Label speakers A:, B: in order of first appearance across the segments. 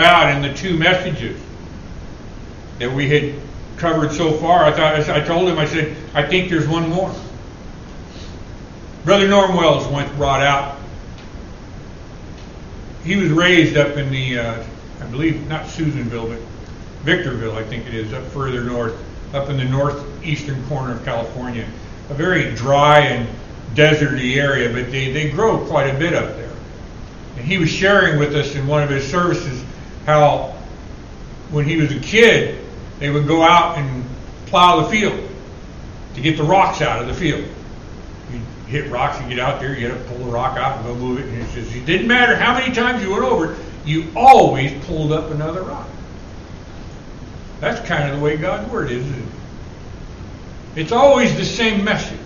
A: about in the two messages that we had covered so far. I thought I told him I said I think there's one more. Brother Norm Wells went brought out. He was raised up in the, uh, I believe, not Susanville, but Victorville, I think it is, up further north, up in the northeastern corner of California. A very dry and deserty area, but they, they grow quite a bit up there. And he was sharing with us in one of his services how when he was a kid, they would go out and plow the field to get the rocks out of the field. You hit rocks, you get out there, you got to pull the rock out and go move it. And he says, it didn't matter how many times you went over it, you always pulled up another rock. That's kind of the way God's Word is, it? It's always the same message.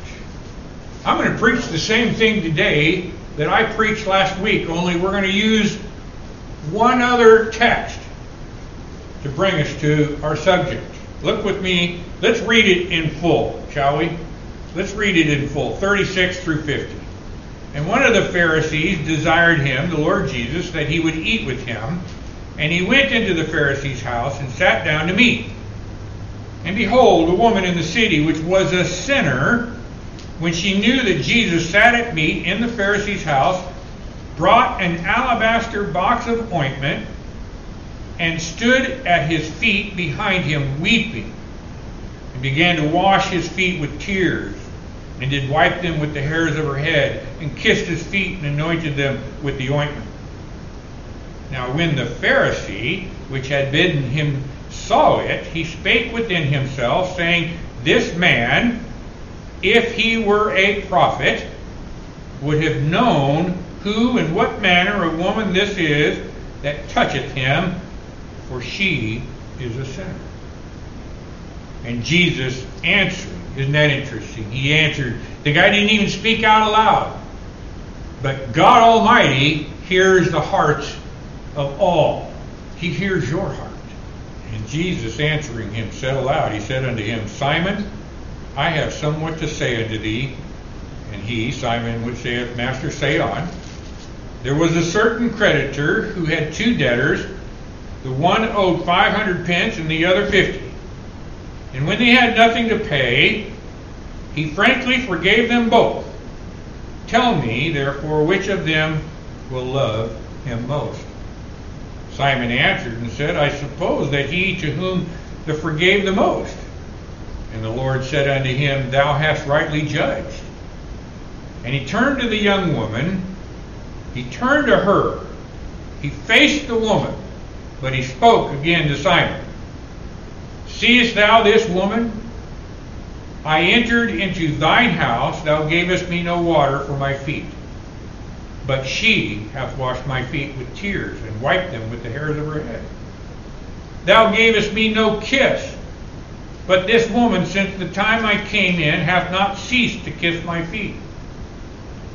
A: I'm going to preach the same thing today that I preached last week, only we're going to use one other text to bring us to our subject. Look with me. Let's read it in full, shall we? Let's read it in full 36 through 50. And one of the Pharisees desired him, the Lord Jesus, that he would eat with him. And he went into the Pharisee's house and sat down to meat. And behold, a woman in the city, which was a sinner, when she knew that Jesus sat at meat in the Pharisee's house, brought an alabaster box of ointment and stood at his feet behind him, weeping, and began to wash his feet with tears, and did wipe them with the hairs of her head, and kissed his feet and anointed them with the ointment. Now, when the Pharisee, which had bidden him, saw it, he spake within himself, saying, This man, if he were a prophet, would have known who and what manner of woman this is that toucheth him, for she is a sinner. And Jesus answered, isn't that interesting? He answered, the guy didn't even speak out aloud. But God Almighty hears the hearts of all. He hears your heart. And Jesus answering him said aloud, He said unto him, Simon, I have somewhat to say unto thee. And he, Simon, which saith, Master, say on. There was a certain creditor who had two debtors. The one owed 500 pence and the other 50. And when they had nothing to pay, he frankly forgave them both. Tell me, therefore, which of them will love him most? Simon answered and said, I suppose that he to whom the forgave the most. And the Lord said unto him, Thou hast rightly judged. And he turned to the young woman. He turned to her. He faced the woman, but he spoke again to Simon. Seest thou this woman? I entered into thine house, thou gavest me no water for my feet. But she hath washed my feet with tears, and wiped them with the hairs of her head. Thou gavest me no kiss, but this woman, since the time I came in, hath not ceased to kiss my feet.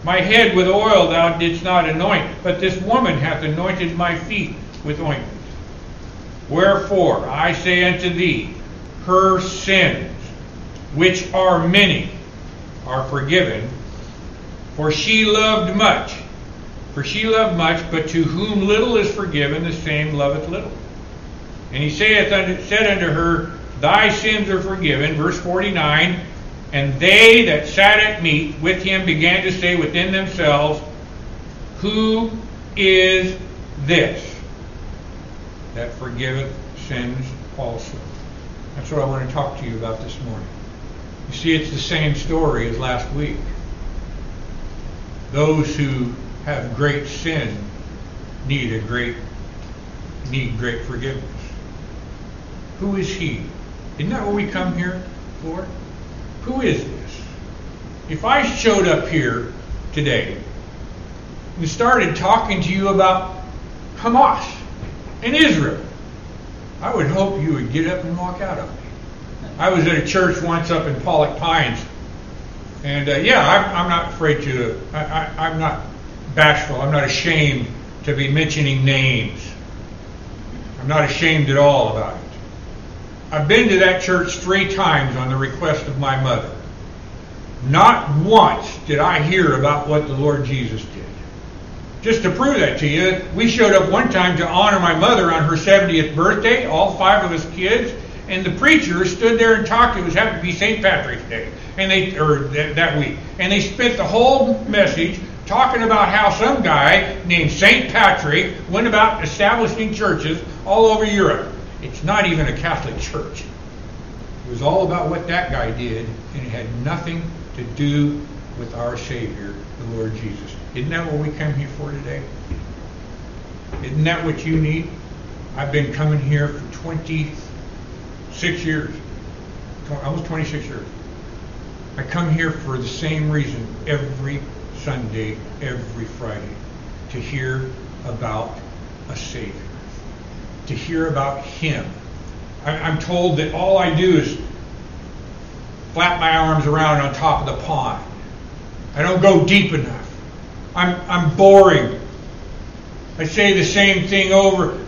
A: My head with oil thou didst not anoint, but this woman hath anointed my feet with ointment. Wherefore I say unto thee, her sins, which are many, are forgiven, for she loved much. For she loved much, but to whom little is forgiven, the same loveth little. And he saith unto, said unto her, Thy sins are forgiven. Verse 49 And they that sat at meat with him began to say within themselves, Who is this that forgiveth sins also? That's what I want to talk to you about this morning. You see, it's the same story as last week. Those who have great sin need a great need great forgiveness. Who is he? Isn't that what we come here for? Who is this? If I showed up here today and started talking to you about Hamas and Israel, I would hope you would get up and walk out of me. I was at a church once up in Pollock Pines, and uh, yeah, I'm, I'm, not afraid to. I, I, I'm not bashful. I'm not ashamed to be mentioning names. I'm not ashamed at all about it. I've been to that church three times on the request of my mother. Not once did I hear about what the Lord Jesus did. Just to prove that to you, we showed up one time to honor my mother on her 70th birthday, all five of us kids, and the preacher stood there and talked. It was happened to be St. Patrick's Day, and they or that, that week, and they spent the whole message talking about how some guy named St. Patrick went about establishing churches all over Europe. It's not even a Catholic church. It was all about what that guy did, and it had nothing to do with our Savior, the Lord Jesus. Isn't that what we come here for today? Isn't that what you need? I've been coming here for 26 years, almost 26 years. I come here for the same reason every Sunday, every Friday, to hear about a Savior, to hear about Him. I'm told that all I do is flap my arms around on top of the pond. I don't go deep enough. I'm, I'm boring. I say the same thing over.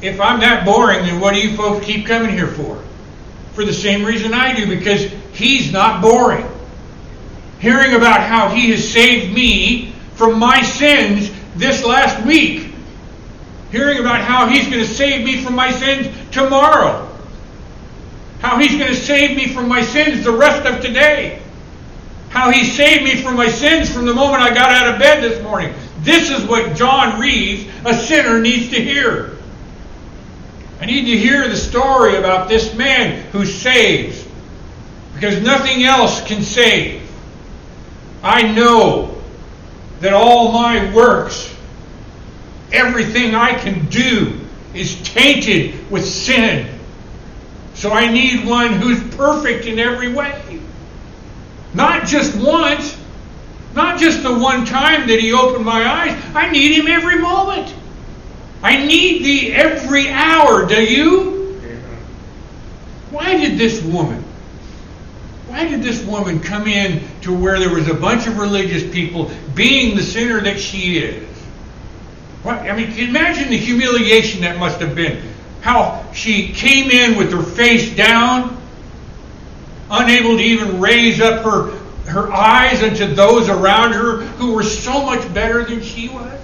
A: If I'm that boring, then what do you folks keep coming here for? For the same reason I do, because he's not boring. Hearing about how he has saved me from my sins this last week. Hearing about how he's going to save me from my sins tomorrow. How he's going to save me from my sins the rest of today how he saved me from my sins from the moment I got out of bed this morning. This is what John Reeves, a sinner, needs to hear. I need to hear the story about this man who saves because nothing else can save. I know that all my works, everything I can do, is tainted with sin. So I need one who's perfect in every way. Not just once, not just the one time that he opened my eyes. I need him every moment. I need thee every hour. Do you? Why did this woman, why did this woman come in to where there was a bunch of religious people being the sinner that she is? What, I mean, imagine the humiliation that must have been. How she came in with her face down, unable to even raise up her, her eyes unto those around her who were so much better than she was?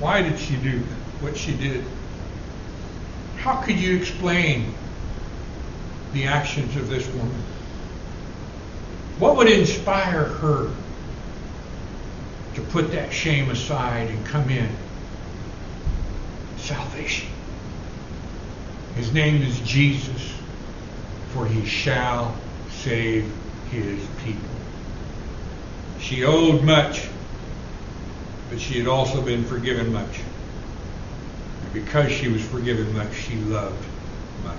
A: Why did she do what she did? How could you explain the actions of this woman? What would inspire her to put that shame aside and come in? Salvation. His name is Jesus for he shall save his people. She owed much, but she had also been forgiven much. And because she was forgiven much, she loved much.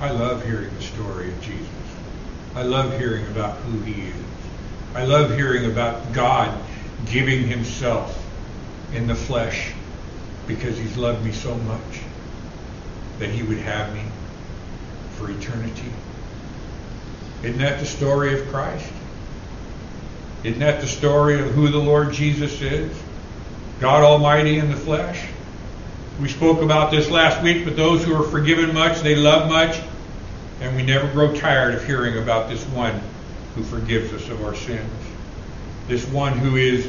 A: I love hearing the story of Jesus. I love hearing about who he is. I love hearing about God giving himself in the flesh because he's loved me so much that he would have me for eternity. Isn't that the story of Christ? Isn't that the story of who the Lord Jesus is? God Almighty in the flesh? We spoke about this last week, but those who are forgiven much, they love much, and we never grow tired of hearing about this one who forgives us of our sins. This one who is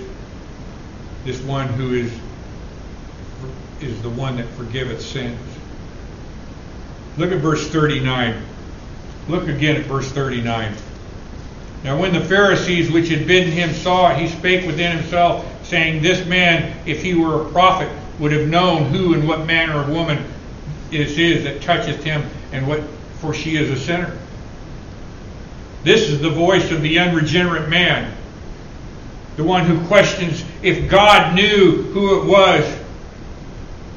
A: this one who is is the one that forgiveth sins. Look at verse 39. Look again at verse 39. Now, when the Pharisees which had bidden him saw it, he spake within himself, saying, This man, if he were a prophet, would have known who and what manner of woman this is that toucheth him, and what for she is a sinner. This is the voice of the unregenerate man, the one who questions if God knew who it was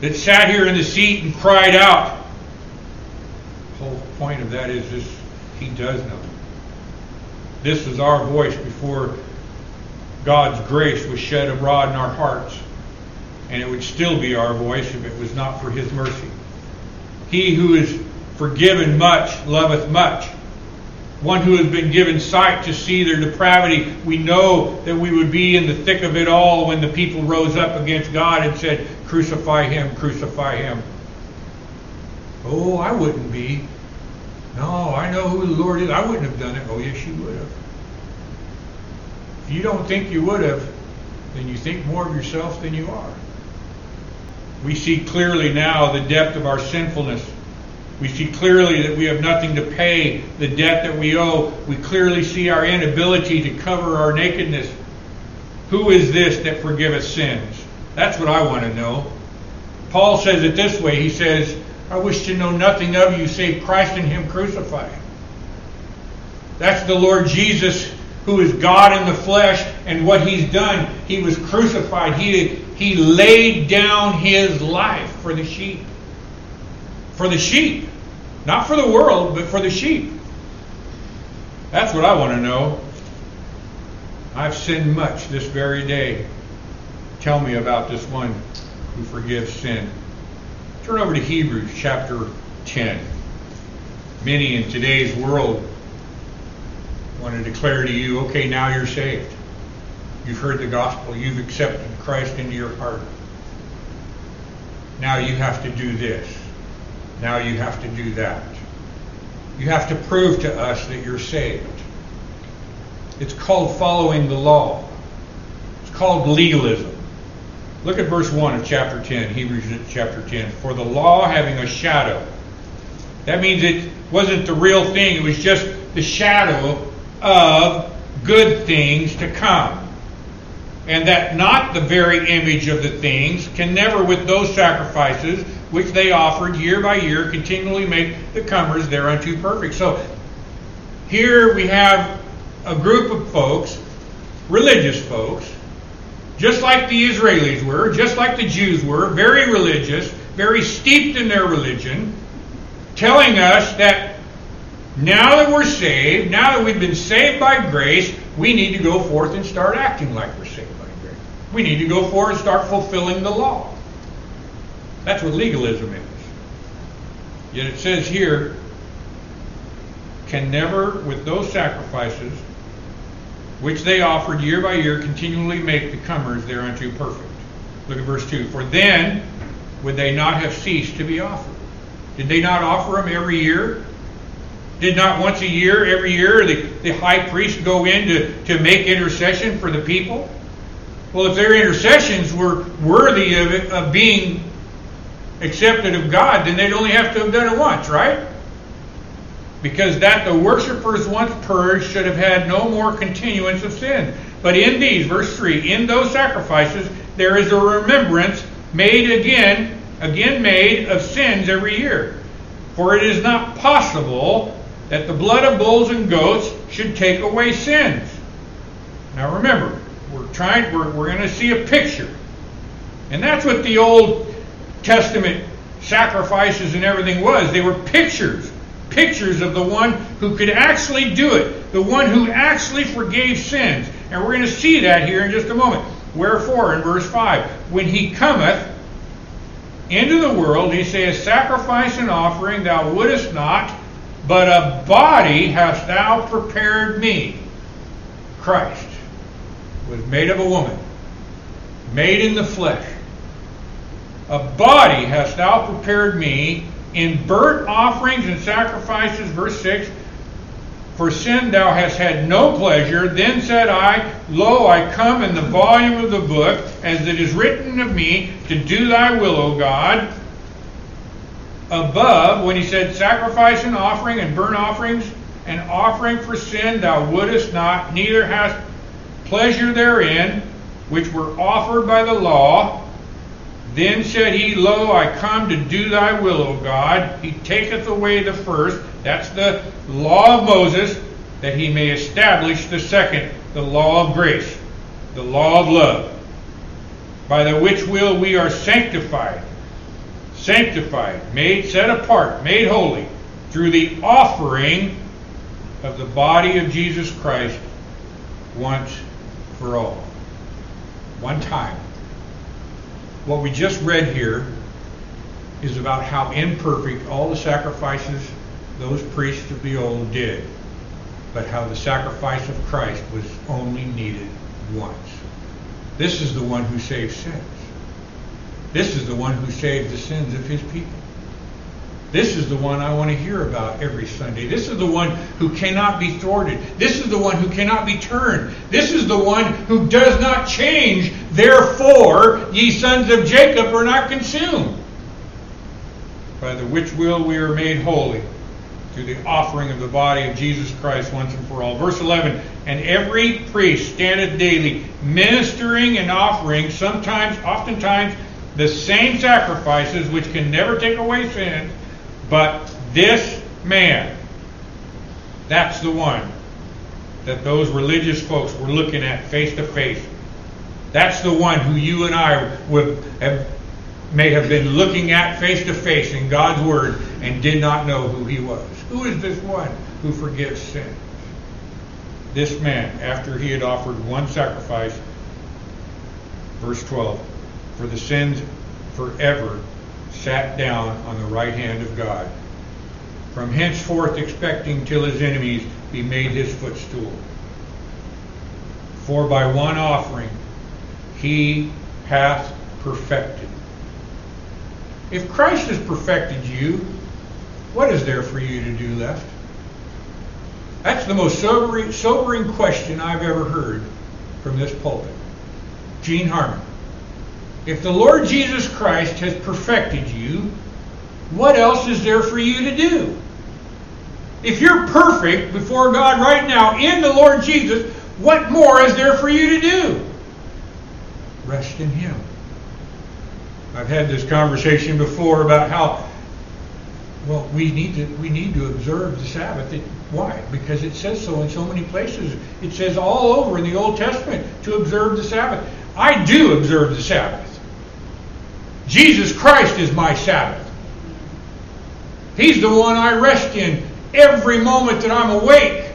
A: that sat here in the seat and cried out, The whole point of that is this, he does know. This is our voice before God's grace was shed abroad in our hearts. And it would still be our voice if it was not for his mercy. He who is forgiven much loveth much. One who has been given sight to see their depravity, we know that we would be in the thick of it all when the people rose up against God and said, Crucify him, crucify him. Oh, I wouldn't be. No, I know who the Lord is. I wouldn't have done it. Oh, yes, you would have. If you don't think you would have, then you think more of yourself than you are. We see clearly now the depth of our sinfulness. We see clearly that we have nothing to pay the debt that we owe. We clearly see our inability to cover our nakedness. Who is this that forgiveth sins? That's what I want to know. Paul says it this way. He says, I wish to know nothing of you save Christ and Him crucified. That's the Lord Jesus who is God in the flesh and what He's done. He was crucified. He, he laid down His life for the sheep. For the sheep. Not for the world, but for the sheep. That's what I want to know. I've sinned much this very day. Tell me about this one who forgives sin. Turn over to Hebrews chapter 10. Many in today's world want to declare to you, okay, now you're saved. You've heard the gospel. You've accepted Christ into your heart. Now you have to do this. Now you have to do that. You have to prove to us that you're saved. It's called following the law. It's called legalism. Look at verse 1 of chapter 10, Hebrews chapter 10. For the law having a shadow. That means it wasn't the real thing, it was just the shadow of good things to come. And that not the very image of the things can never, with those sacrifices which they offered year by year, continually make the comers thereunto perfect. So here we have a group of folks, religious folks, just like the Israelis were, just like the Jews were, very religious, very steeped in their religion, telling us that now that we're saved, now that we've been saved by grace, we need to go forth and start acting like we're saved by grace. We need to go forth and start fulfilling the law. That's what legalism is. Yet it says here, can never, with those sacrifices, which they offered year by year, continually make the comers thereunto perfect. Look at verse 2. For then would they not have ceased to be offered. Did they not offer them every year? Did not once a year, every year, the, the high priest go in to, to make intercession for the people? Well, if their intercessions were worthy of, of being accepted of God, then they'd only have to have done it once, right? because that the worshippers once purged should have had no more continuance of sin. But in these, verse 3, in those sacrifices, there is a remembrance made again, again made of sins every year. For it is not possible that the blood of bulls and goats should take away sins. Now remember, we're trying, we're, we're going to see a picture. And that's what the Old Testament sacrifices and everything was. They were pictures pictures of the one who could actually do it, the one who actually forgave sins. And we're going to see that here in just a moment. Wherefore, in verse 5, when he cometh into the world, he saith, Sacrifice and offering thou wouldest not, but a body hast thou prepared me. Christ was made of a woman, made in the flesh. A body hast thou prepared me in burnt offerings and sacrifices, verse 6, for sin thou hast had no pleasure. Then said I, Lo, I come in the volume of the book, as it is written of me, to do thy will, O God. Above, when he said, Sacrifice and offering and burnt offerings and offering for sin thou wouldest not, neither hast pleasure therein, which were offered by the law, then said he, Lo, I come to do thy will, O God. He taketh away the first, that's the law of Moses, that he may establish the second, the law of grace, the law of love, by the which will we are sanctified, sanctified, made set apart, made holy, through the offering of the body of Jesus Christ once for all. One time what we just read here is about how imperfect all the sacrifices those priests of the old did, but how the sacrifice of Christ was only needed once. This is the one who saves sins. This is the one who saved the sins of his people. This is the one I want to hear about every Sunday. This is the one who cannot be thwarted. This is the one who cannot be turned. This is the one who does not change. Therefore, ye sons of Jacob are not consumed. By the which will we are made holy through the offering of the body of Jesus Christ once and for all. Verse 11 And every priest standeth daily ministering and offering, sometimes, oftentimes, the same sacrifices which can never take away sins but this man, that's the one that those religious folks were looking at face to face. That's the one who you and I would have, may have been looking at face to face in God's Word and did not know who he was. Who is this one who forgives sin? This man, after he had offered one sacrifice, verse 12, for the sins forever sat down on the right hand of God, from henceforth expecting till his enemies be made his footstool. For by one offering he hath perfected. If Christ has perfected you, what is there for you to do left? That's the most sobering, sobering question I've ever heard from this pulpit. Gene Harmon. If the Lord Jesus Christ has perfected you, what else is there for you to do? If you're perfect before God right now in the Lord Jesus, what more is there for you to do? Rest in Him. I've had this conversation before about how well we need to we need to observe the Sabbath. It, why? Because it says so in so many places. It says all over in the Old Testament to observe the Sabbath. I do observe the Sabbath. Jesus Christ is my Sabbath. He's the one I rest in every moment that I'm awake.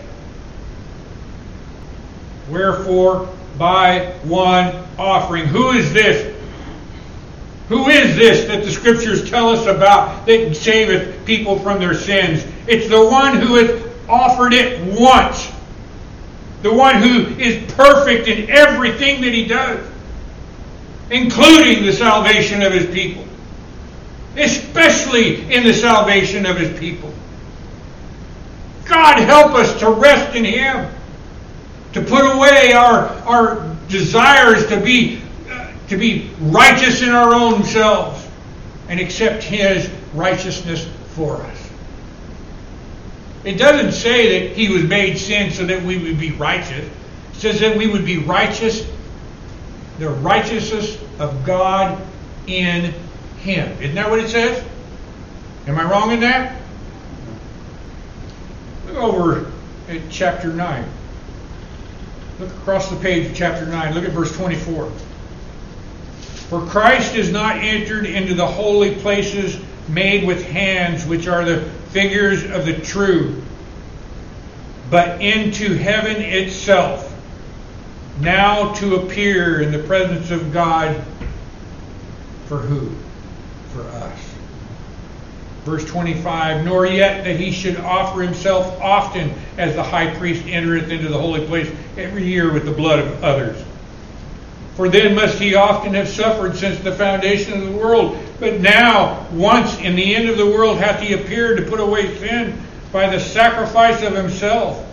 A: Wherefore, by one offering. Who is this? Who is this that the scriptures tell us about that saveth people from their sins? It's the one who has offered it once. The one who is perfect in everything that he does including the salvation of his people, especially in the salvation of his people. God help us to rest in him, to put away our, our desires to be, uh, to be righteous in our own selves and accept his righteousness for us. It doesn't say that he was made sin so that we would be righteous. It says that we would be righteous the righteousness of God in him. Isn't that what it says? Am I wrong in that? Look over at chapter 9. Look across the page of chapter 9. Look at verse 24. For Christ is not entered into the holy places made with hands, which are the figures of the true, but into heaven itself now to appear in the presence of God for who? For us. Verse 25, nor yet that he should offer himself often as the high priest entereth into the holy place every year with the blood of others. For then must he often have suffered since the foundation of the world. But now, once in the end of the world, hath he appeared to put away sin by the sacrifice of himself.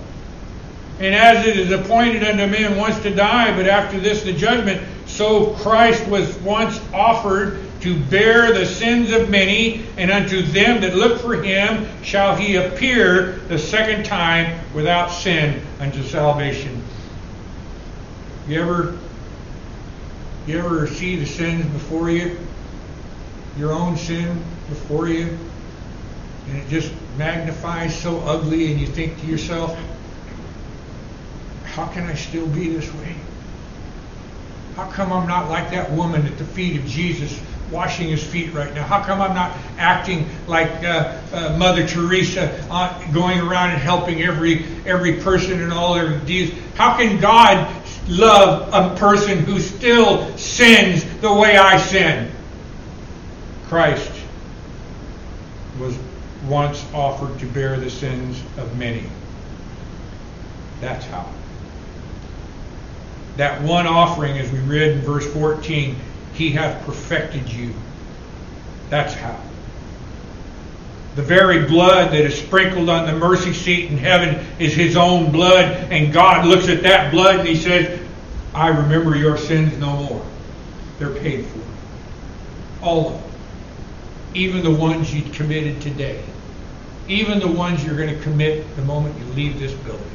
A: And as it is appointed unto men once to die, but after this the judgment, so Christ was once offered to bear the sins of many, and unto them that look for him shall he appear the second time without sin unto salvation. You ever you ever see the sins before you? Your own sin before you? And it just magnifies so ugly and you think to yourself, how can I still be this way? How come I'm not like that woman at the feet of Jesus washing his feet right now? How come I'm not acting like uh, uh, Mother Teresa, uh, going around and helping every every person and all their deeds? How can God love a person who still sins the way I sin? Christ was once offered to bear the sins of many. That's how that one offering, as we read in verse 14, He hath perfected you. That's how. The very blood that is sprinkled on the mercy seat in heaven is his own blood, and God looks at that blood and he says, I remember your sins no more. They're paid for. All of them. Even the ones you committed today. Even the ones you're going to commit the moment you leave this building.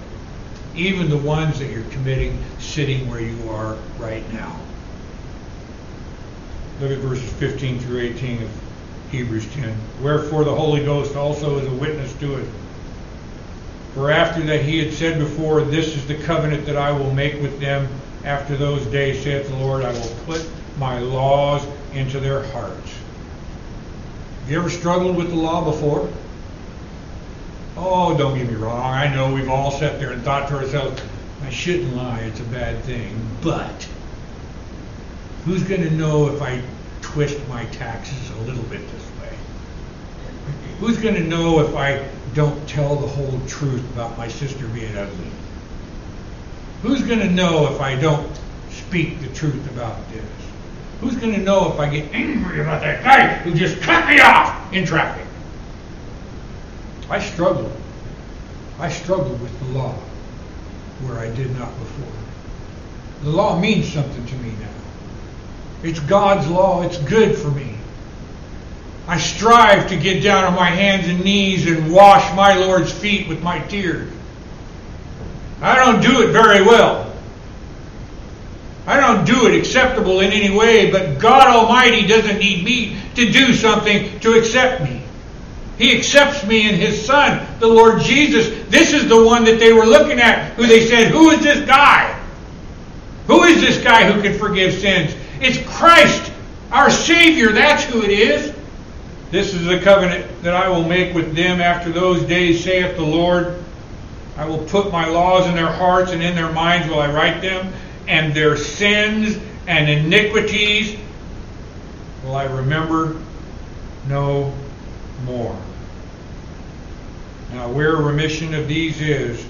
A: Even the ones that you're committing sitting where you are right now. Look at verses 15 through 18 of Hebrews 10. Wherefore the Holy Ghost also is a witness to it. For after that he had said before, This is the covenant that I will make with them after those days, saith the Lord, I will put my laws into their hearts. Have you ever struggled with the law before? Oh, don't get me wrong. I know we've all sat there and thought to ourselves, I shouldn't lie, it's a bad thing. But who's going to know if I twist my taxes a little bit this way? Who's going to know if I don't tell the whole truth about my sister being ugly? Who's going to know if I don't speak the truth about this? Who's going to know if I get angry about that guy who just cut me off in traffic? I struggled. I struggled with the law where I did not before. The law means something to me now. It's God's law. It's good for me. I strive to get down on my hands and knees and wash my Lord's feet with my tears. I don't do it very well. I don't do it acceptable in any way, but God Almighty doesn't need me to do something to accept me. He accepts me in His Son, the Lord Jesus. This is the one that they were looking at, who they said, Who is this guy? Who is this guy who can forgive sins? It's Christ, our Savior. That's who it is. This is the covenant that I will make with them after those days, saith the Lord. I will put my laws in their hearts and in their minds will I write them, and their sins and iniquities will I remember no more. Now, where remission of these is,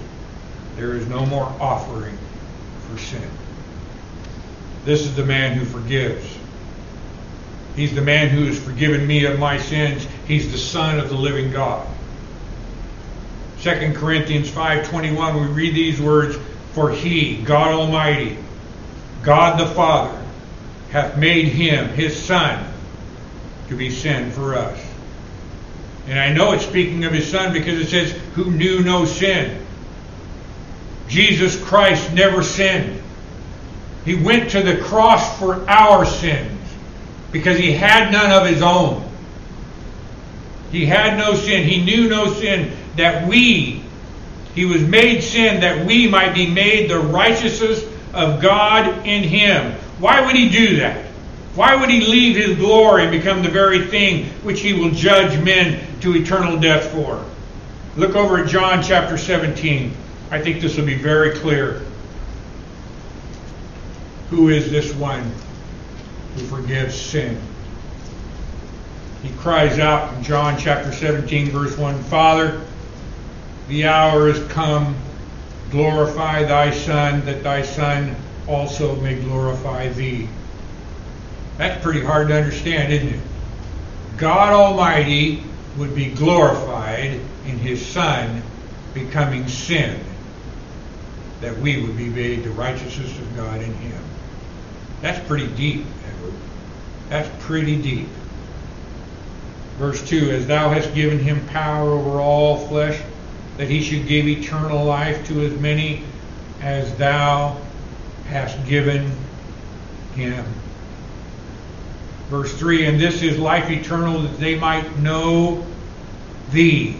A: there is no more offering for sin. This is the man who forgives. He's the man who has forgiven me of my sins. He's the Son of the living God. 2 Corinthians 5:21 we read these words for he God almighty God the Father hath made him his son to be sin for us. And I know it's speaking of his son because it says who knew no sin. Jesus Christ never sinned. He went to the cross for our sins because he had none of his own. He had no sin. He knew no sin that we, he was made sin that we might be made the righteousness of God in him. Why would he do that? Why would he leave his glory and become the very thing which he will judge men to eternal death for? Look over at John chapter 17. I think this will be very clear. Who is this one who forgives sin? He cries out in John chapter 17, verse 1 Father, the hour is come. Glorify thy Son, that thy Son also may glorify thee. That's pretty hard to understand, isn't it? God Almighty would be glorified in his Son becoming sin, that we would be made the righteousness of God in him. That's pretty deep, Edward. That's pretty deep. Verse 2 As thou hast given him power over all flesh, that he should give eternal life to as many as thou hast given him. Verse 3 And this is life eternal, that they might know thee.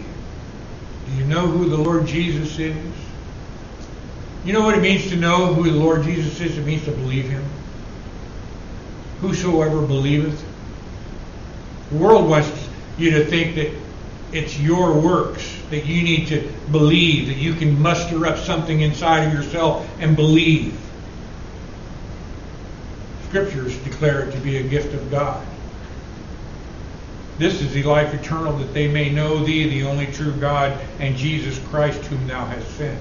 A: Do you know who the Lord Jesus is? You know what it means to know who the Lord Jesus is? It means to believe him. Whosoever believeth. The world wants you to think that it's your works that you need to believe, that you can muster up something inside of yourself and believe. Scriptures declare it to be a gift of God. This is the life eternal, that they may know thee, the only true God, and Jesus Christ, whom thou hast sent.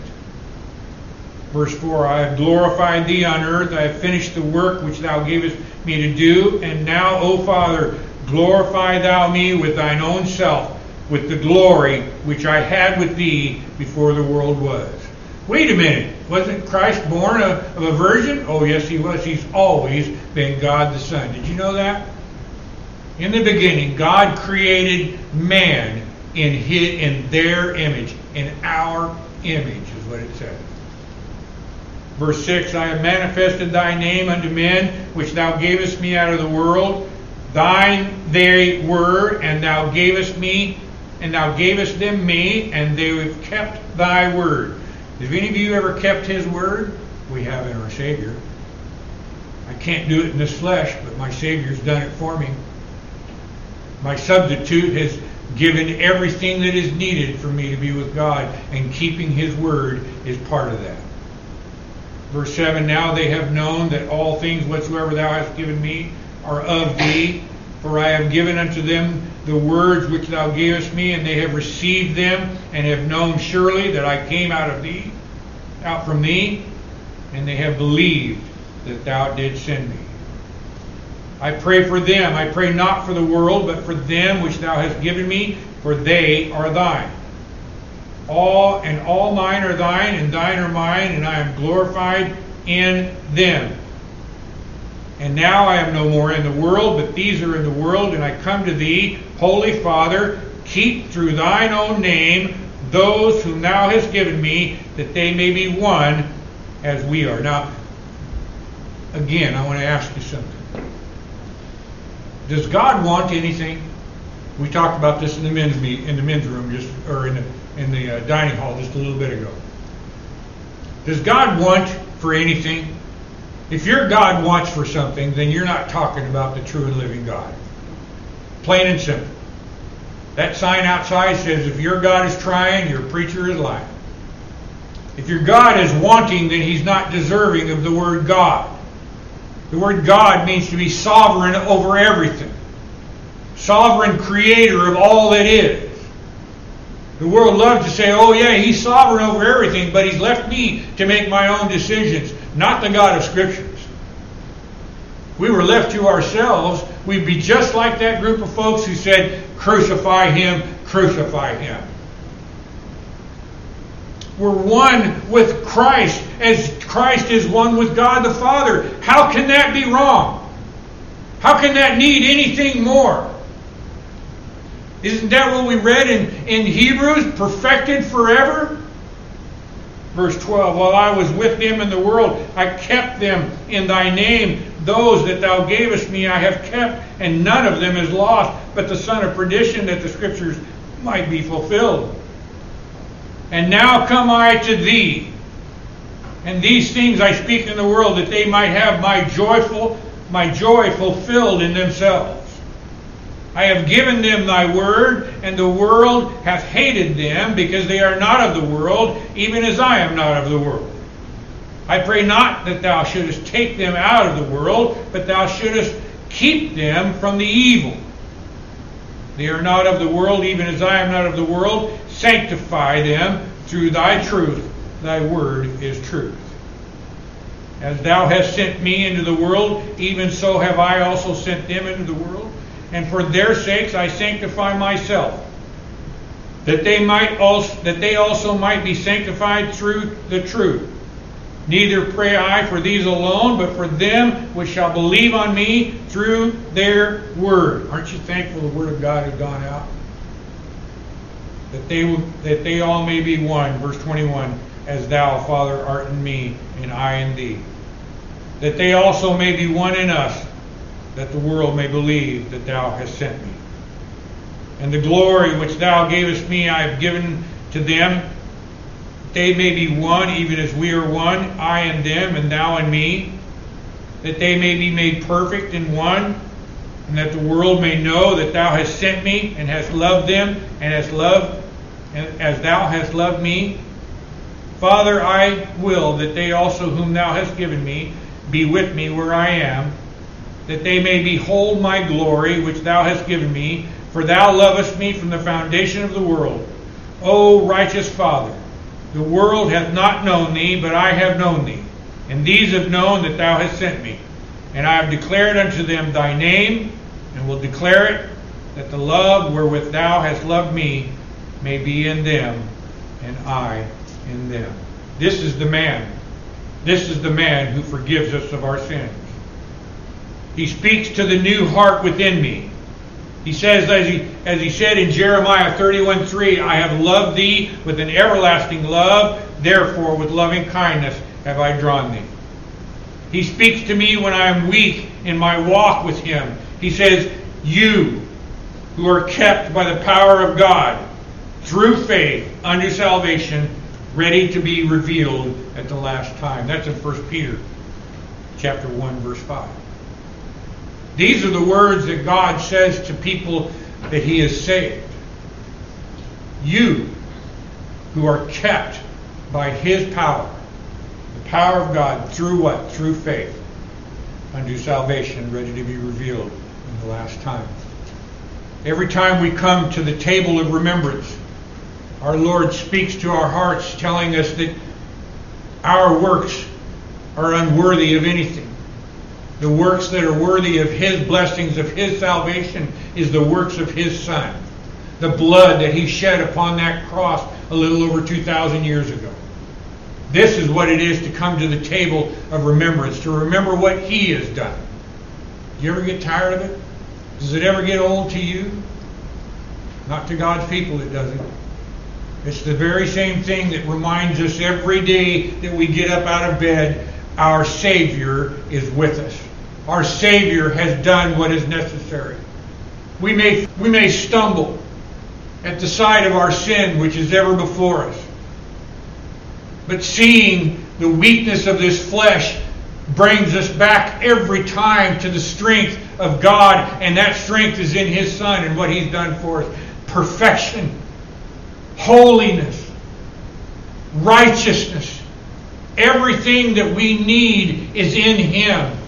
A: Verse 4 I have glorified thee on earth, I have finished the work which thou gavest me to do, and now, O Father, glorify thou me with thine own self with the glory which I had with thee before the world was. Wait a minute. Wasn't Christ born of, a virgin? Oh, yes, he was. He's always been God the Son. Did you know that? In the beginning, God created man in his, in their image, in our image, is what it says. Verse 6 I have manifested thy name unto men, which thou gavest me out of the world. Thine they were, and thou gavest me, and thou gavest them me, and they have kept thy word. Have any of you ever kept his word? We have in our Savior. I can't do it in this flesh, but my Savior's done it for me. My substitute has given everything that is needed for me to be with God, and keeping his word is part of that. Verse 7 Now they have known that all things whatsoever thou hast given me are of thee, for I have given unto them the words which thou gavest me, and they have received them, and have known surely that I came out of thee, out from thee, and they have believed that thou didst send me. I pray for them. I pray not for the world, but for them which thou hast given me, for they are thine all and all mine are thine, and thine are mine, and I am glorified in them. And now I am no more in the world, but these are in the world, and I come to thee, Holy Father, keep through thine own name those whom thou hast given me, that they may be one as we are. Now, again, I want to ask you something. Does God want anything? We talked about this in the men's meet in the men's room just or in the in the uh, dining hall just a little bit ago. Does God want for anything? If your God wants for something, then you're not talking about the true and living God. Plain and simple. That sign outside says if your God is trying, your preacher is lying. If your God is wanting, then he's not deserving of the word God. The word God means to be sovereign over everything, sovereign creator of all that is. The world loves to say, oh, yeah, he's sovereign over everything, but he's left me to make my own decisions, not the God of Scriptures. We were left to ourselves, we'd be just like that group of folks who said, crucify him, crucify him. We're one with Christ as Christ is one with God the Father. How can that be wrong? How can that need anything more? Isn't that what we read in, in Hebrews? Perfected forever? Verse 12 While I was with them in the world, I kept them in thy name. Those that thou gavest me I have kept, and none of them is lost, but the son of perdition, that the scriptures might be fulfilled. And now come I to thee. And these things I speak in the world, that they might have my joyful, my joy fulfilled in themselves. I have given them thy word, and the world hath hated them, because they are not of the world, even as I am not of the world. I pray not that thou shouldest take them out of the world, but thou shouldest keep them from the evil. They are not of the world, even as I am not of the world. Sanctify them through thy truth. Thy word is truth. As thou hast sent me into the world, even so have I also sent them into the world and for their sakes I sanctify myself, that they might also that they also might be sanctified through the truth. Neither pray I for these alone, but for them which shall believe on me through their word. Aren't you thankful the word of God has gone out? That they that they all may be one. Verse 21, as thou, Father, art in me, and I in thee. That they also may be one in us that the world may believe that thou hast sent me. And the glory which thou gavest me I have given to them, they may be one, even as we are one, I and them, and thou and me, that they may be made perfect in one, and that the world may know that thou hast sent me, and hast loved them, and hast loved as thou hast loved me. Father, I will that they also whom thou hast given me be with me where I am that they may behold my glory which thou hast given me, for thou lovest me from the foundation of the world. O righteous Father, the world hath not known thee, but I have known thee, and these have known that thou hast sent me. And I have declared unto them thy name, and will declare it, that the love wherewith thou hast loved me may be in them, and I in them. This is the man. This is the man who forgives us of our sins. He speaks to the new heart within me. He says, as he, as he said in Jeremiah 31 3, I have loved thee with an everlasting love, therefore with loving kindness have I drawn thee. He speaks to me when I am weak in my walk with him. He says, You who are kept by the power of God through faith unto salvation, ready to be revealed at the last time. That's in 1 Peter chapter 1, verse 5. These are the words that God says to people that He has saved. You who are kept by His power, the power of God, through what? Through faith, unto salvation, ready to be revealed in the last time. Every time we come to the table of remembrance, our Lord speaks to our hearts, telling us that our works are unworthy of anything. The works that are worthy of His blessings, of His salvation, is the works of His Son. The blood that He shed upon that cross a little over 2,000 years ago. This is what it is to come to the table of remembrance, to remember what He has done. Do you ever get tired of it? Does it ever get old to you? Not to God's people, it doesn't. It's the very same thing that reminds us every day that we get up out of bed our Savior is with us. Our Savior has done what is necessary. We may, we may stumble at the sight of our sin, which is ever before us. But seeing the weakness of this flesh brings us back every time to the strength of God, and that strength is in His Son and what He's done for us. Perfection, holiness, righteousness, Everything that we need is in Him.